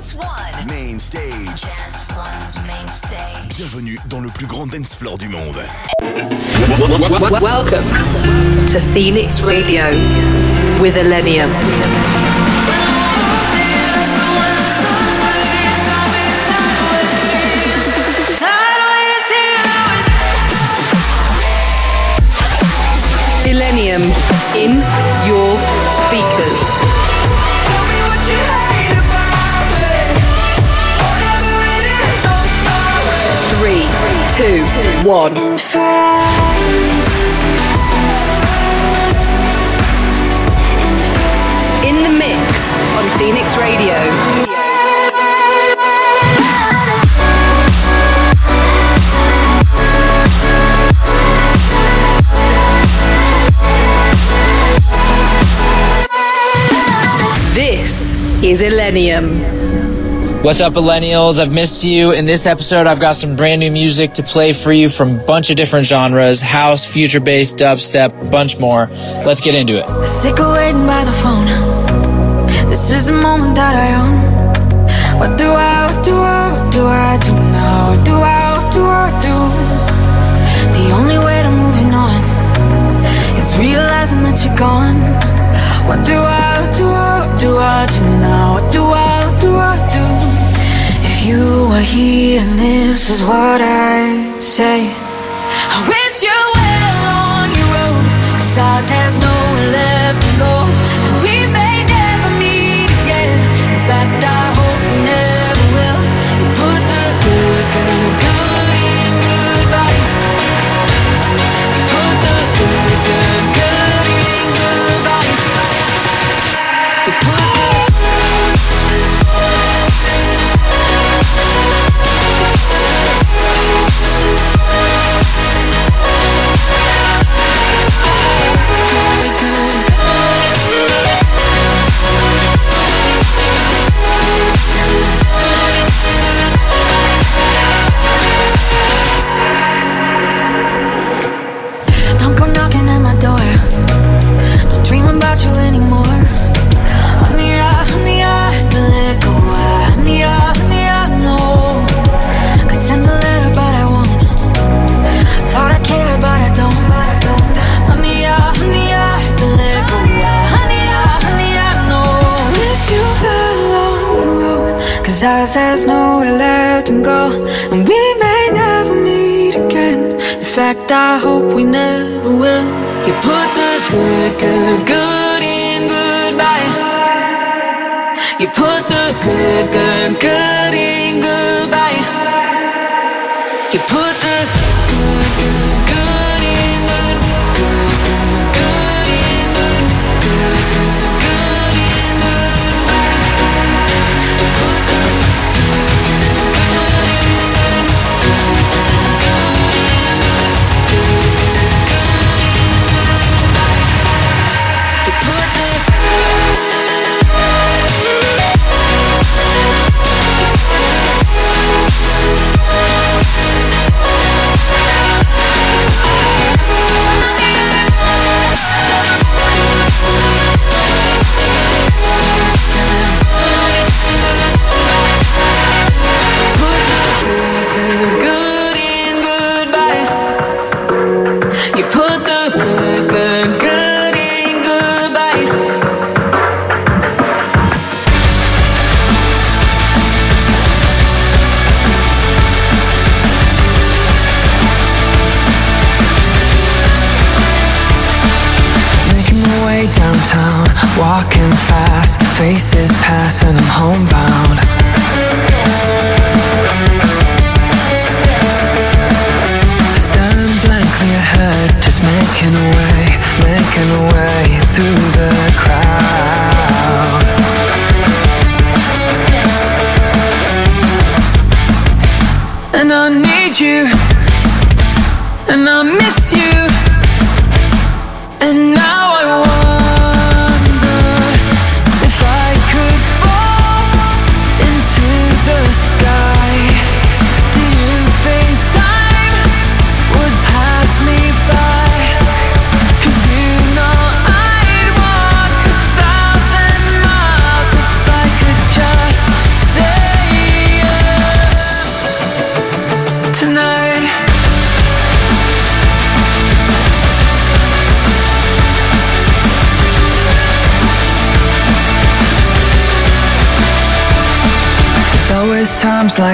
Dance One. Main stage. Dance One's main stage. Bienvenue dans le plus grand dance floor du monde. Welcome to Phoenix Radio with Elenium. Millennium two, one. In the mix on Phoenix Radio. This is Illenium. What's up, Illenials? I've missed you. In this episode, I've got some brand new music to play for you from a bunch of different genres house, future bass, dubstep, bunch more. Let's get into it. Sick of waiting by the phone. This is the moment that I own. What do I, what do I, what do I do now? What do I, what do I do? The only way to moving on is realizing that you're gone. What do I, what do I, what do I do now? What do I, were here and this is what I say,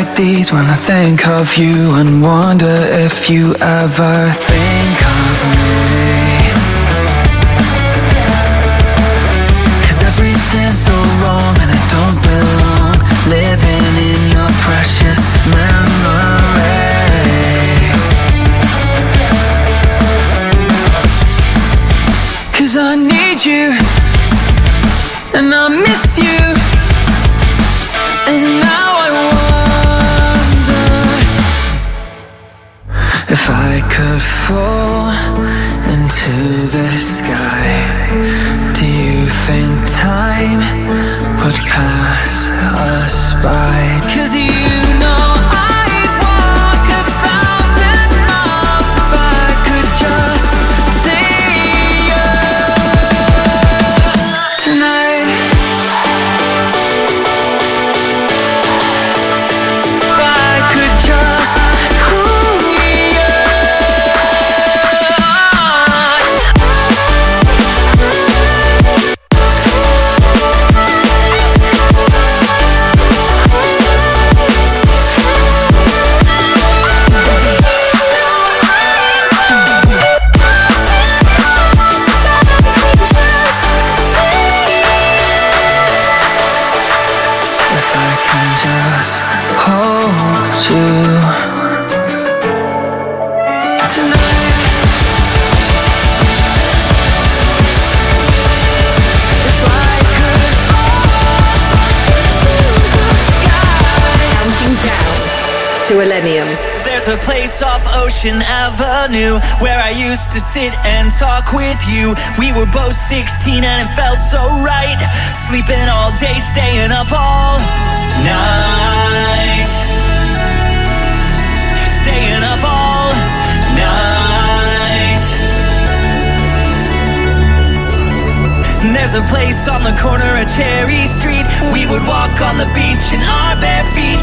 like these when I think of you and wonder if you ever think of me. Cause everything's so wrong and I don't belong living in your precious memory. Cause I need you and I miss you. fall into the Ocean Avenue, where I used to sit and talk with you. We were both 16 and it felt so right. Sleeping all day, staying up all night. Staying up all night. There's a place on the corner of Cherry Street. We would walk on the beach in our bare feet.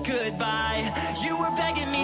goodbye. You were begging me.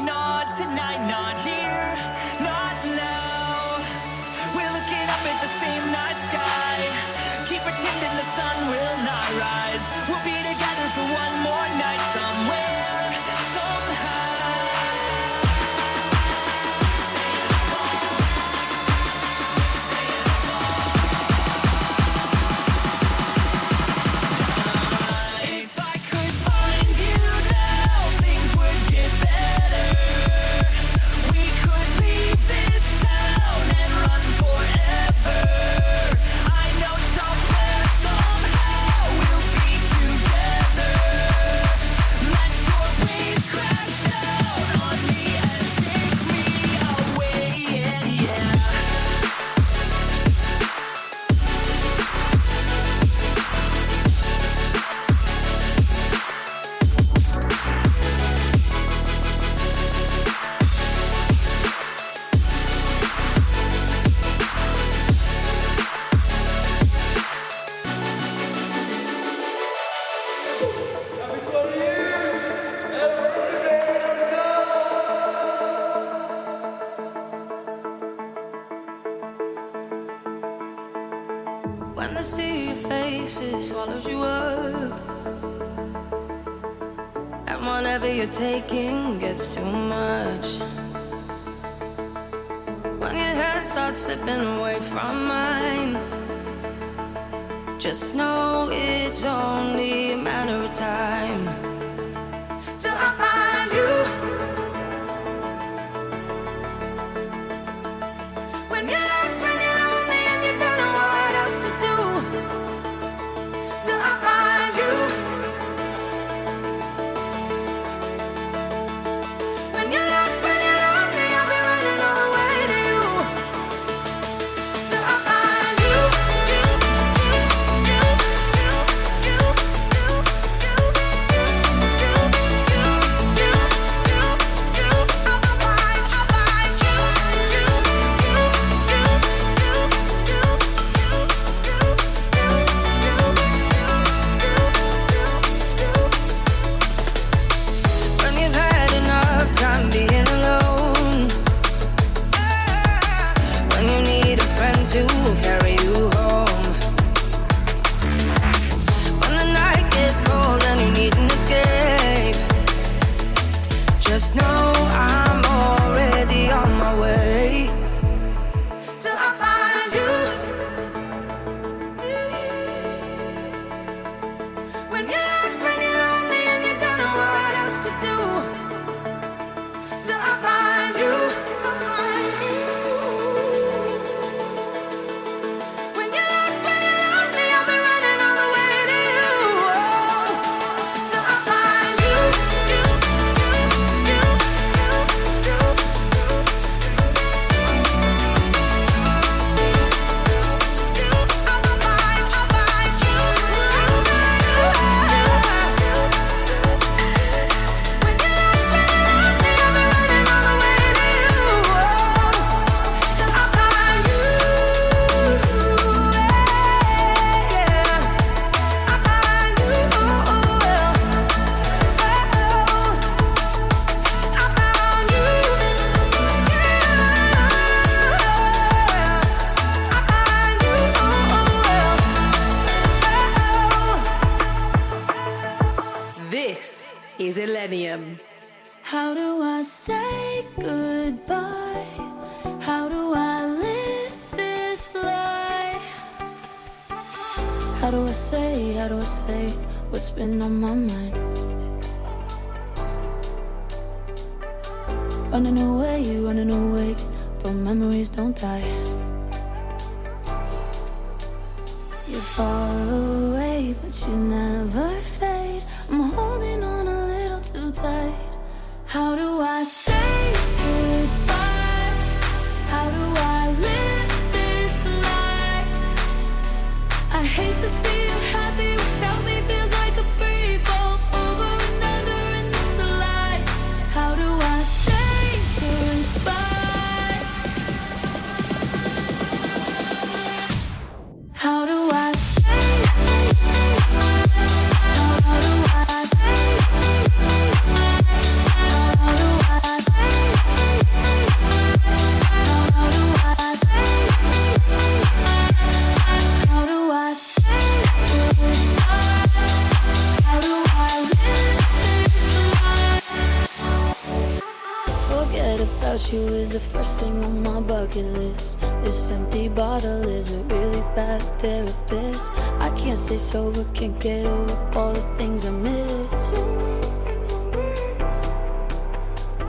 things I miss.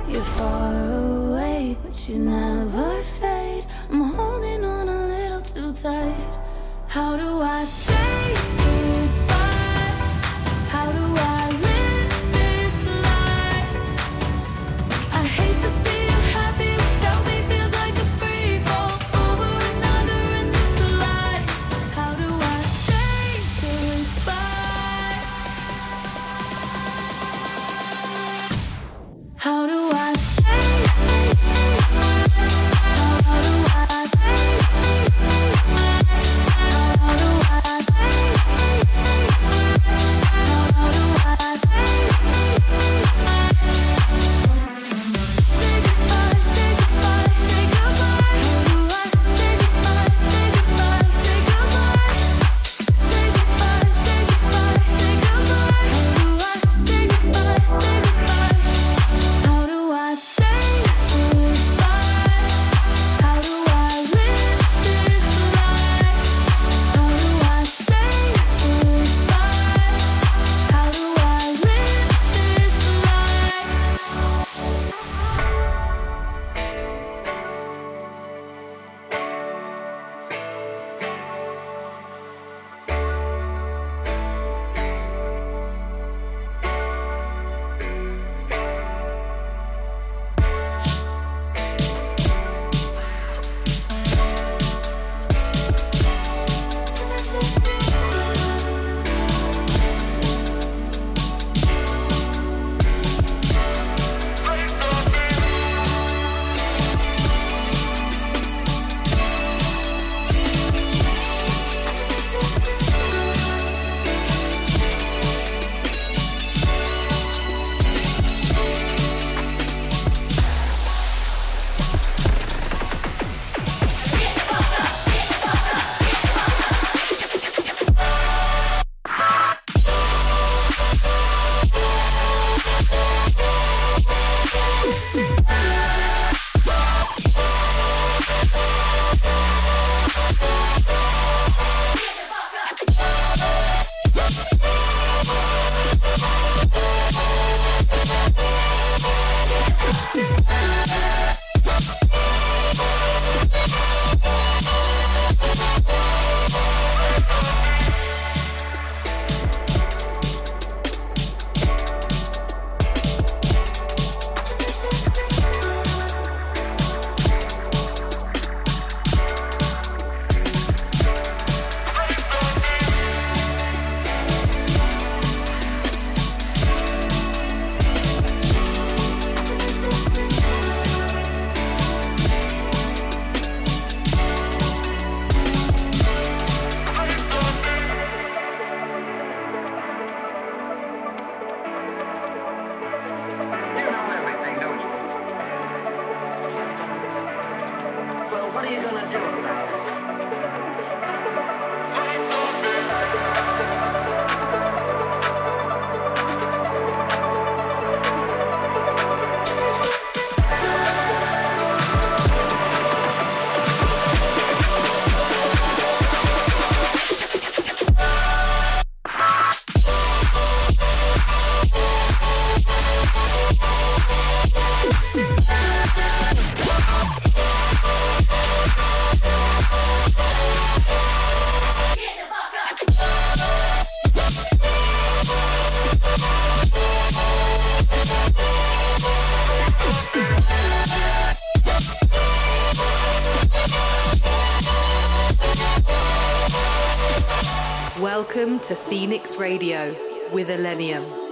You're far away, but you never fade. I'm holding on a little too tight. How do I? To Phoenix Radio with Illenium.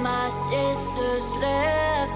My sister slept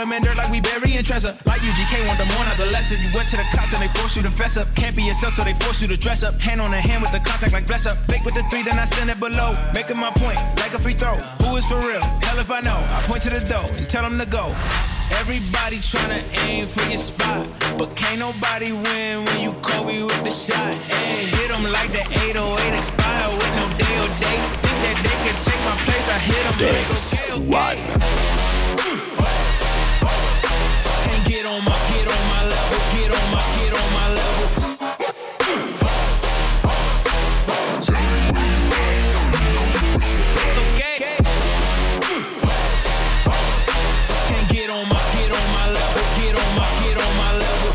them in dirt like we burying treasure. Like UGK, want the more, not the lesser. You went to the cops and they force you to fess up. Can't be yourself, so they force you to dress up. Hand on the hand with the contact like bless up. Fake with the three, then I send it below. Making my point like a free throw. Who is for real? Hell if I know. I point to the door and tell them to go. Everybody tryna aim for your spot, but can't nobody win when you Kobe with the shot. Hey, hit them like the 808 expire with no day or date. Think that they can take my place? I hit them Dance. One. On my, get on my level, get on my, get on my level. Okay. Can't get on my, get on my level, get on my, get on my level.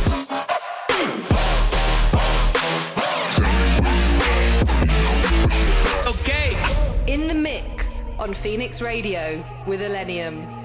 Okay. In the mix on Phoenix Radio with Illenium.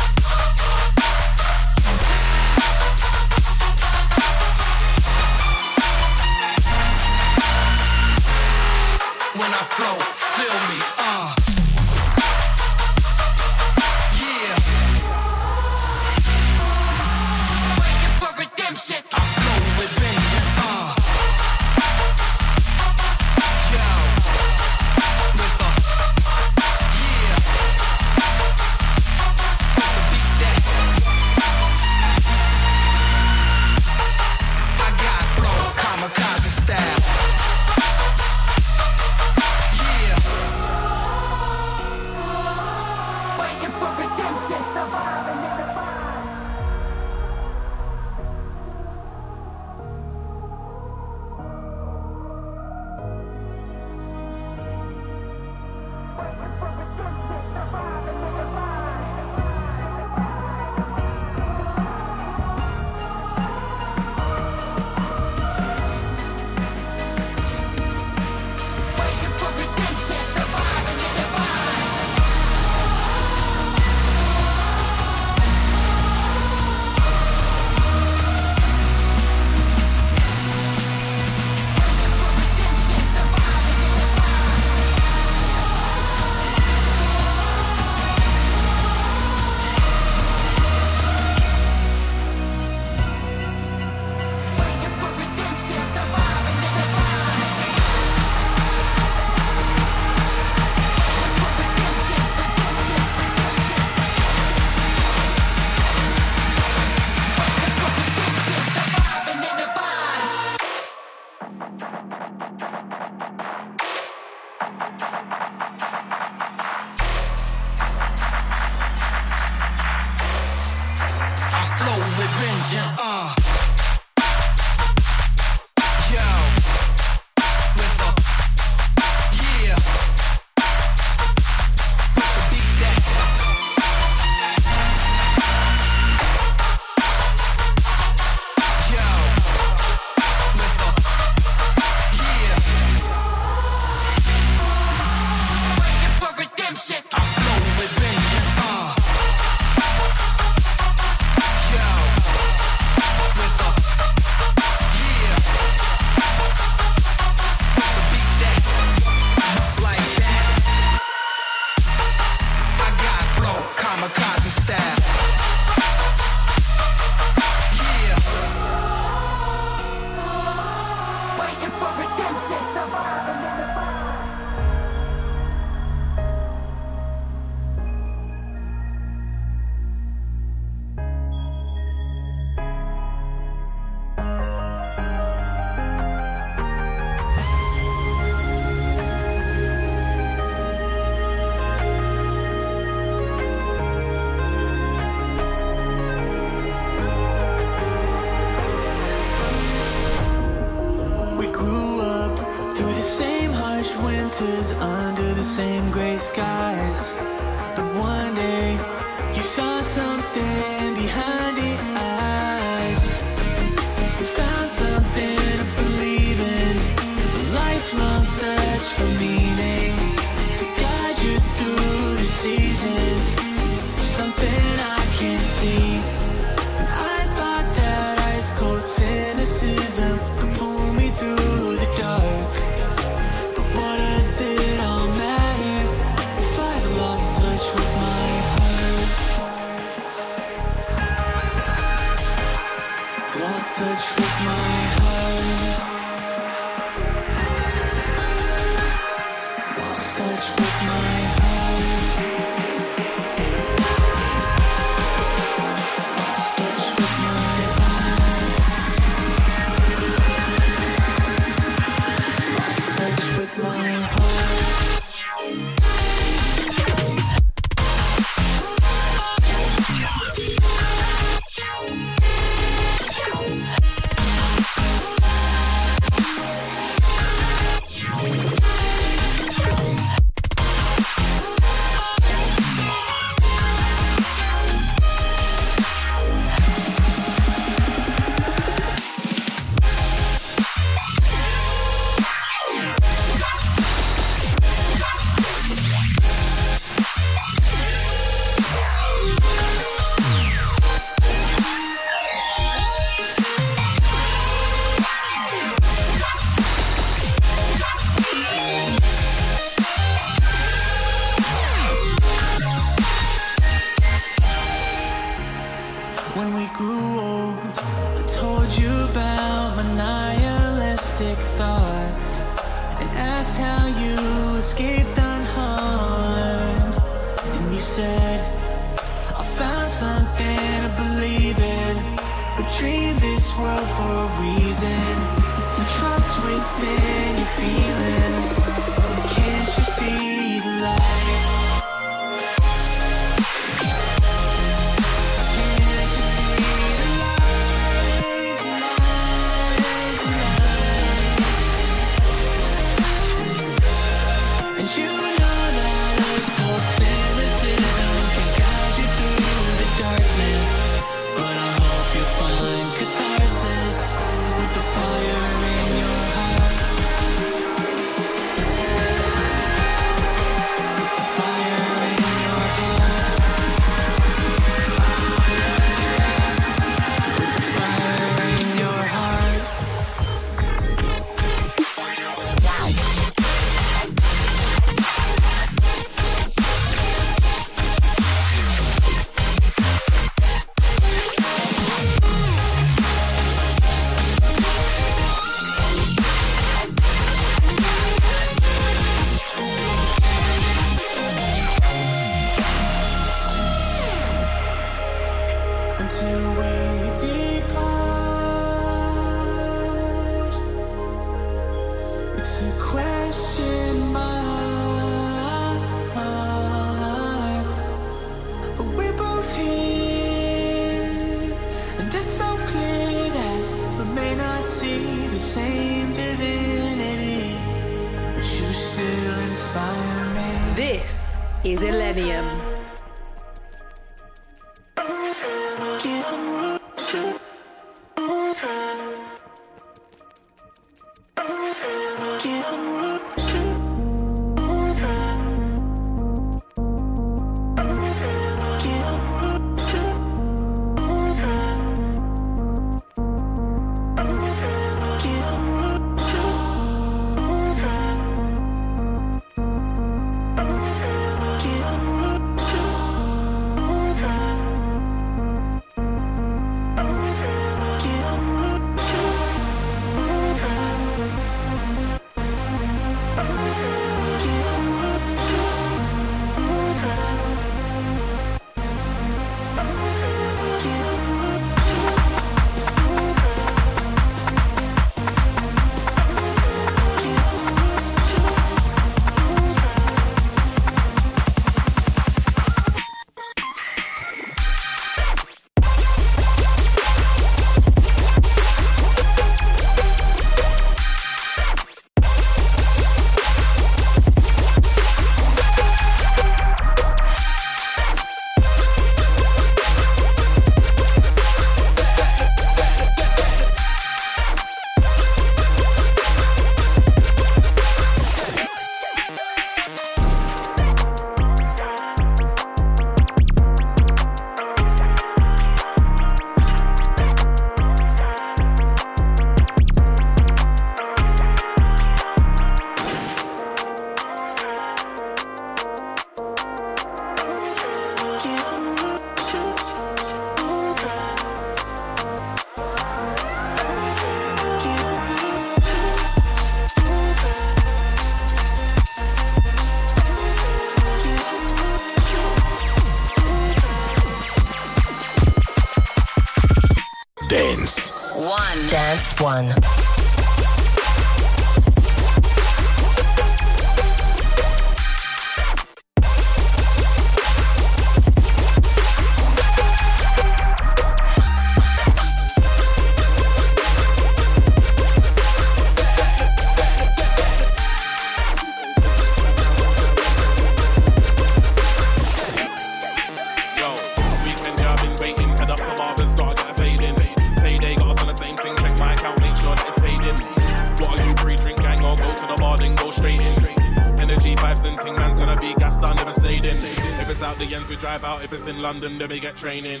Out the ends, we drive out. If it's in London, then we get training.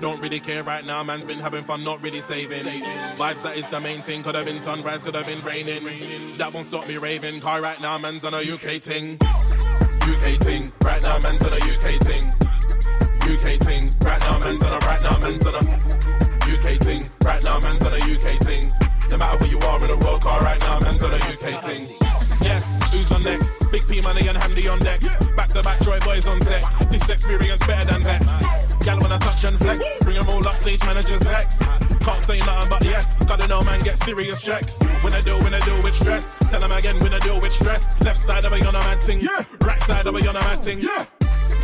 Don't really care right now, man's been having fun, not really saving. Vibes, that is the main thing. Could have been sunrise, could have been raining. That won't stop me raving. Car right now, man's on a UK ting. UK ting. Right now, man's on a UK ting. UK ting. Right now, man's on a right now, man's on a UK ting. Right now, man's on a UK ting. No matter where you are in the world car, right now, man's on a UK ting. Yes, who's on next? Big P money and Hamdi on decks. Back to back, Troy boys on set. This experience better than Vex. Gal wanna touch and flex. Bring 'em all up, stage managers vex. Can't say nothing but yes. Gotta know, man, get serious checks. When I do, when I do with stress. Tell 'em again, when I do with stress. Left side of a on a mad thing. Yeah. Right side of a on a mad thing. Yeah.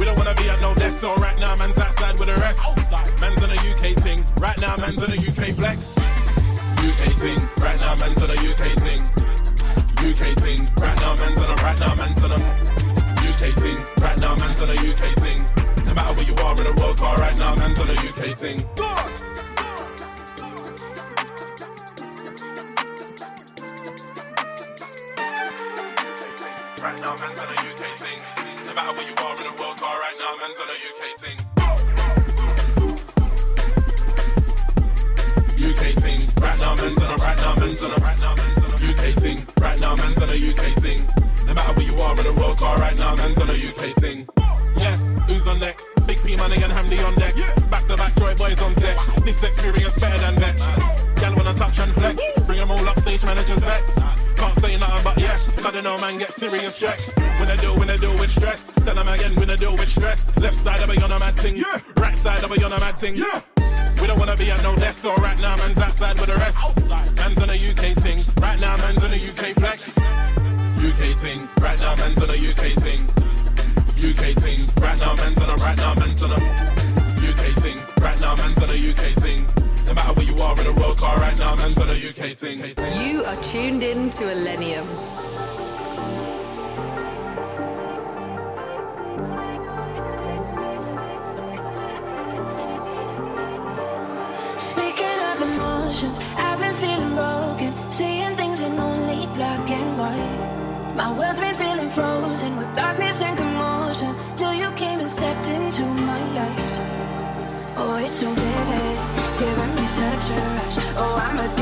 We don't wanna be at no desk, so right now man's outside with the rest. Man's on a UK thing, right now man's on a UK flex. UK thing, right now man's on a UK thing. UK thing, right now man's on a right now man's on a UK thing, right now man's on a UK thing. No matter where you are in the world car, right now man's on a UK thing. Right now man's on a UK thing. No matter where you are in the world car, right now man's on a UK thing. UK thing. Right now, man's on a right now, man's on a right now, man's UK thing. Right now, man's on a UK thing. No matter where you are in the world car, right now, man's on a UK thing. Yes, who's on next? Big P money and Hamdi on deck. Back to back, Joy boys on set. This experience better than Vex. Gal wanna touch and flex. Bring 'em all up, stage managers vex. Can't say nothing but yes. Gotta know, man, get serious checks. When I do, when I do with stress. Tell 'em again, when I do with stress. Left side of a on a mad thing. Right side of a on a mad thing. We don't wanna be at no desk, so right now man's outside thing. You are tuned in to Illenium. Speaking of emotions, I've been feeling broken, seeing things in only black and white. My world's been feeling frozen with darkness and commotion till you came and stepped into my light. Oh, it's so vivid, giving me such a rush. Oh, I'm addicted to something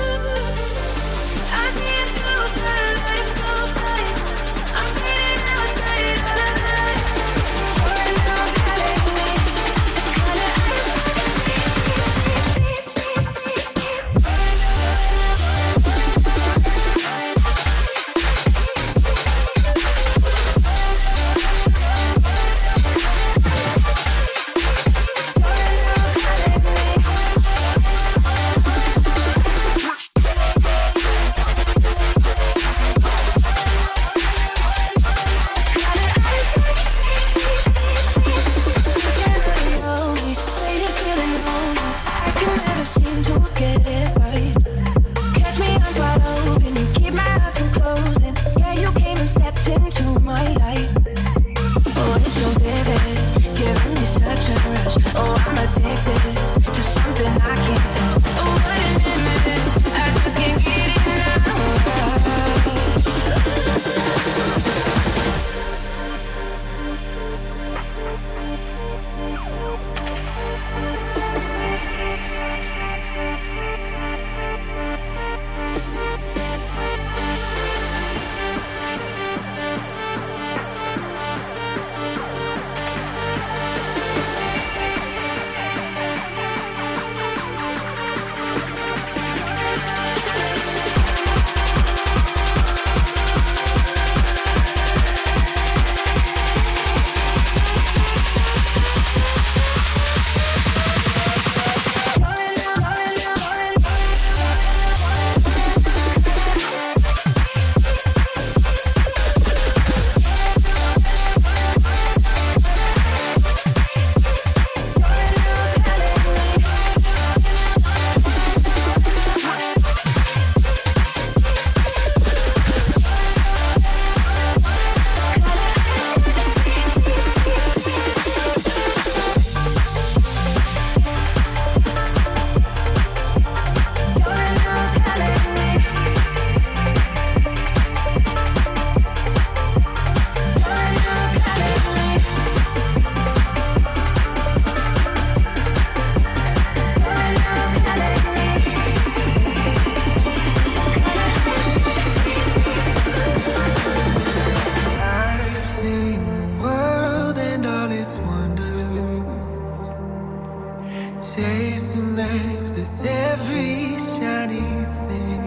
chasing after every shiny thing.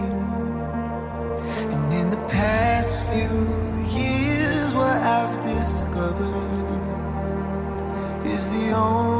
And in the past few years, what I've discovered is the only.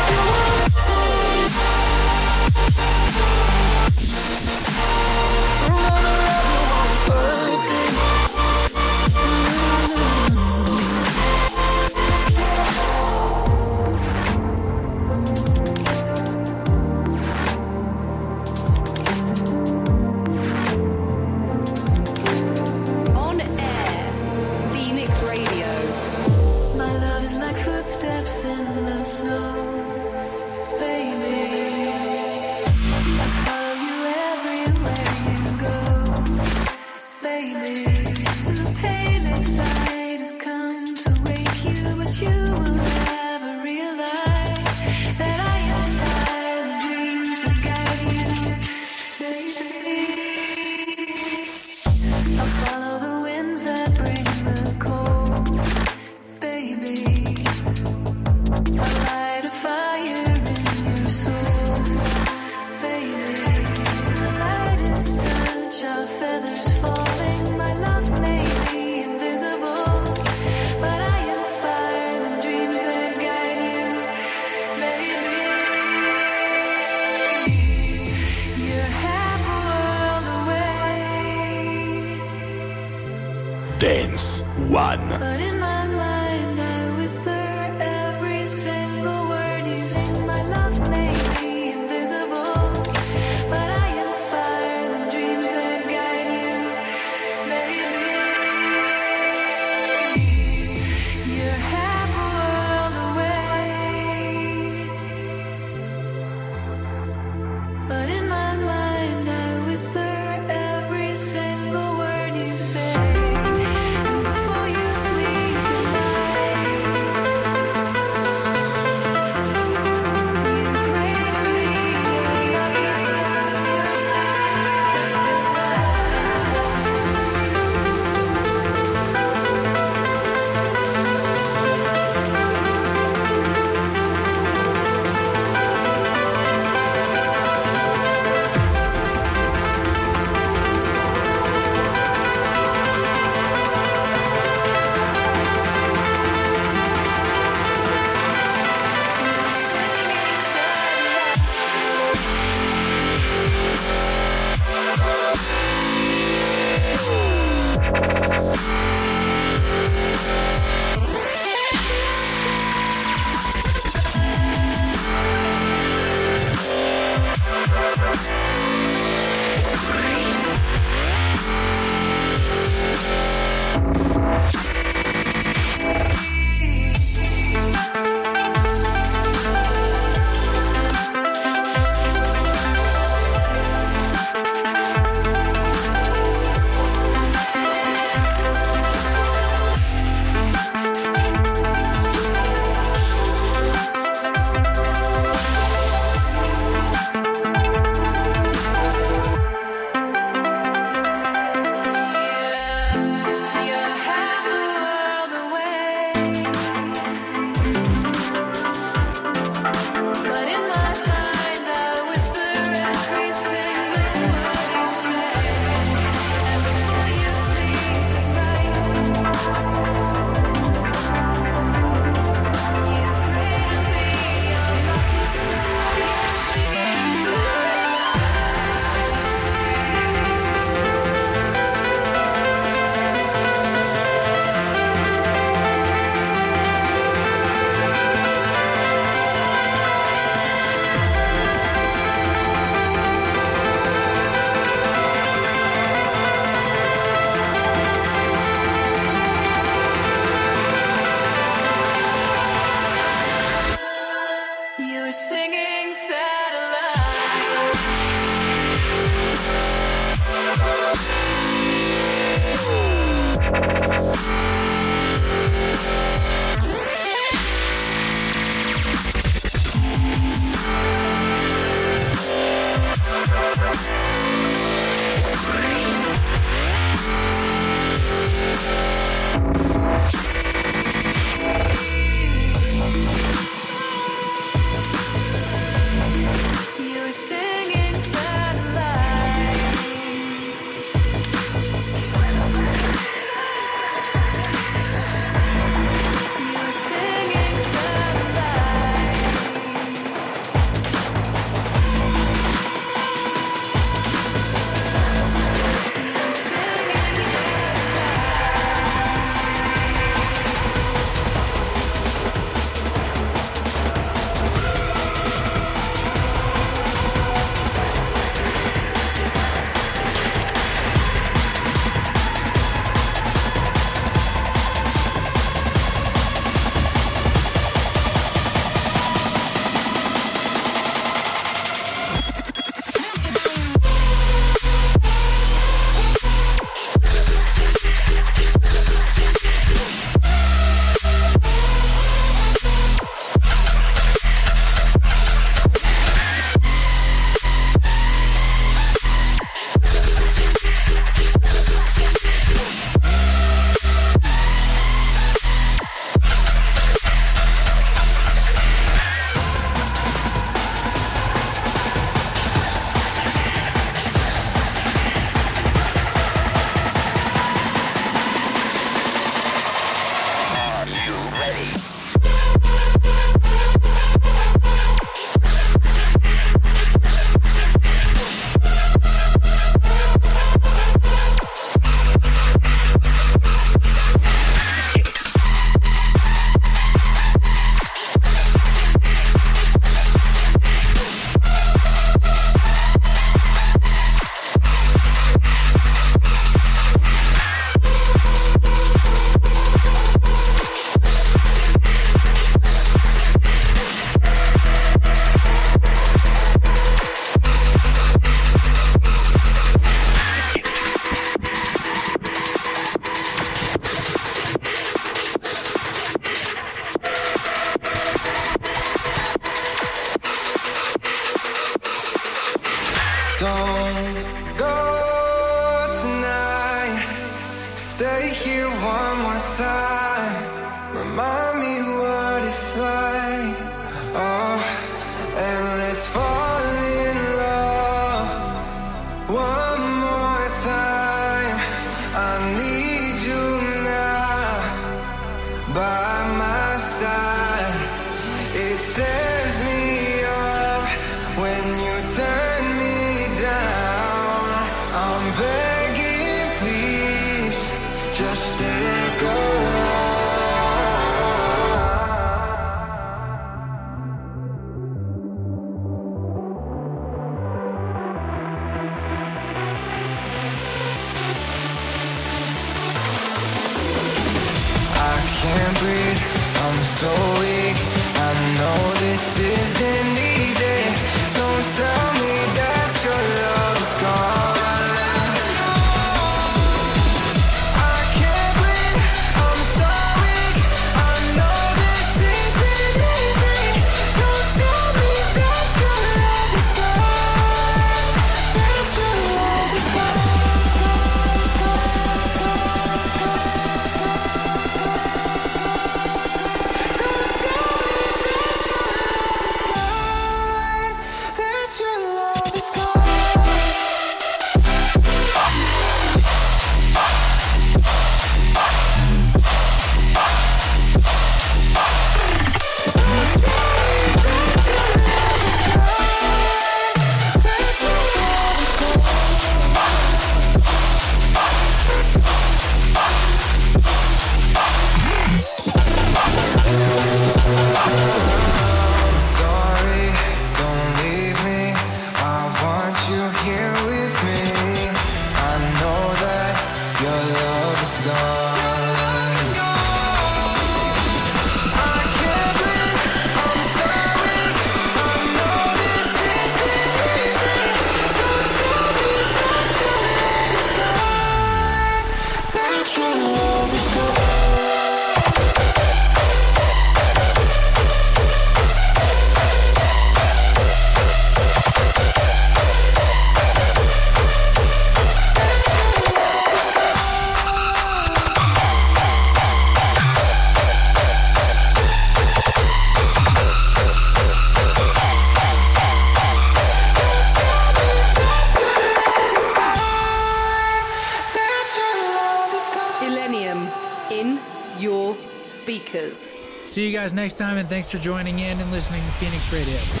Next time, and thanks for joining in and listening to Phoenix Radio.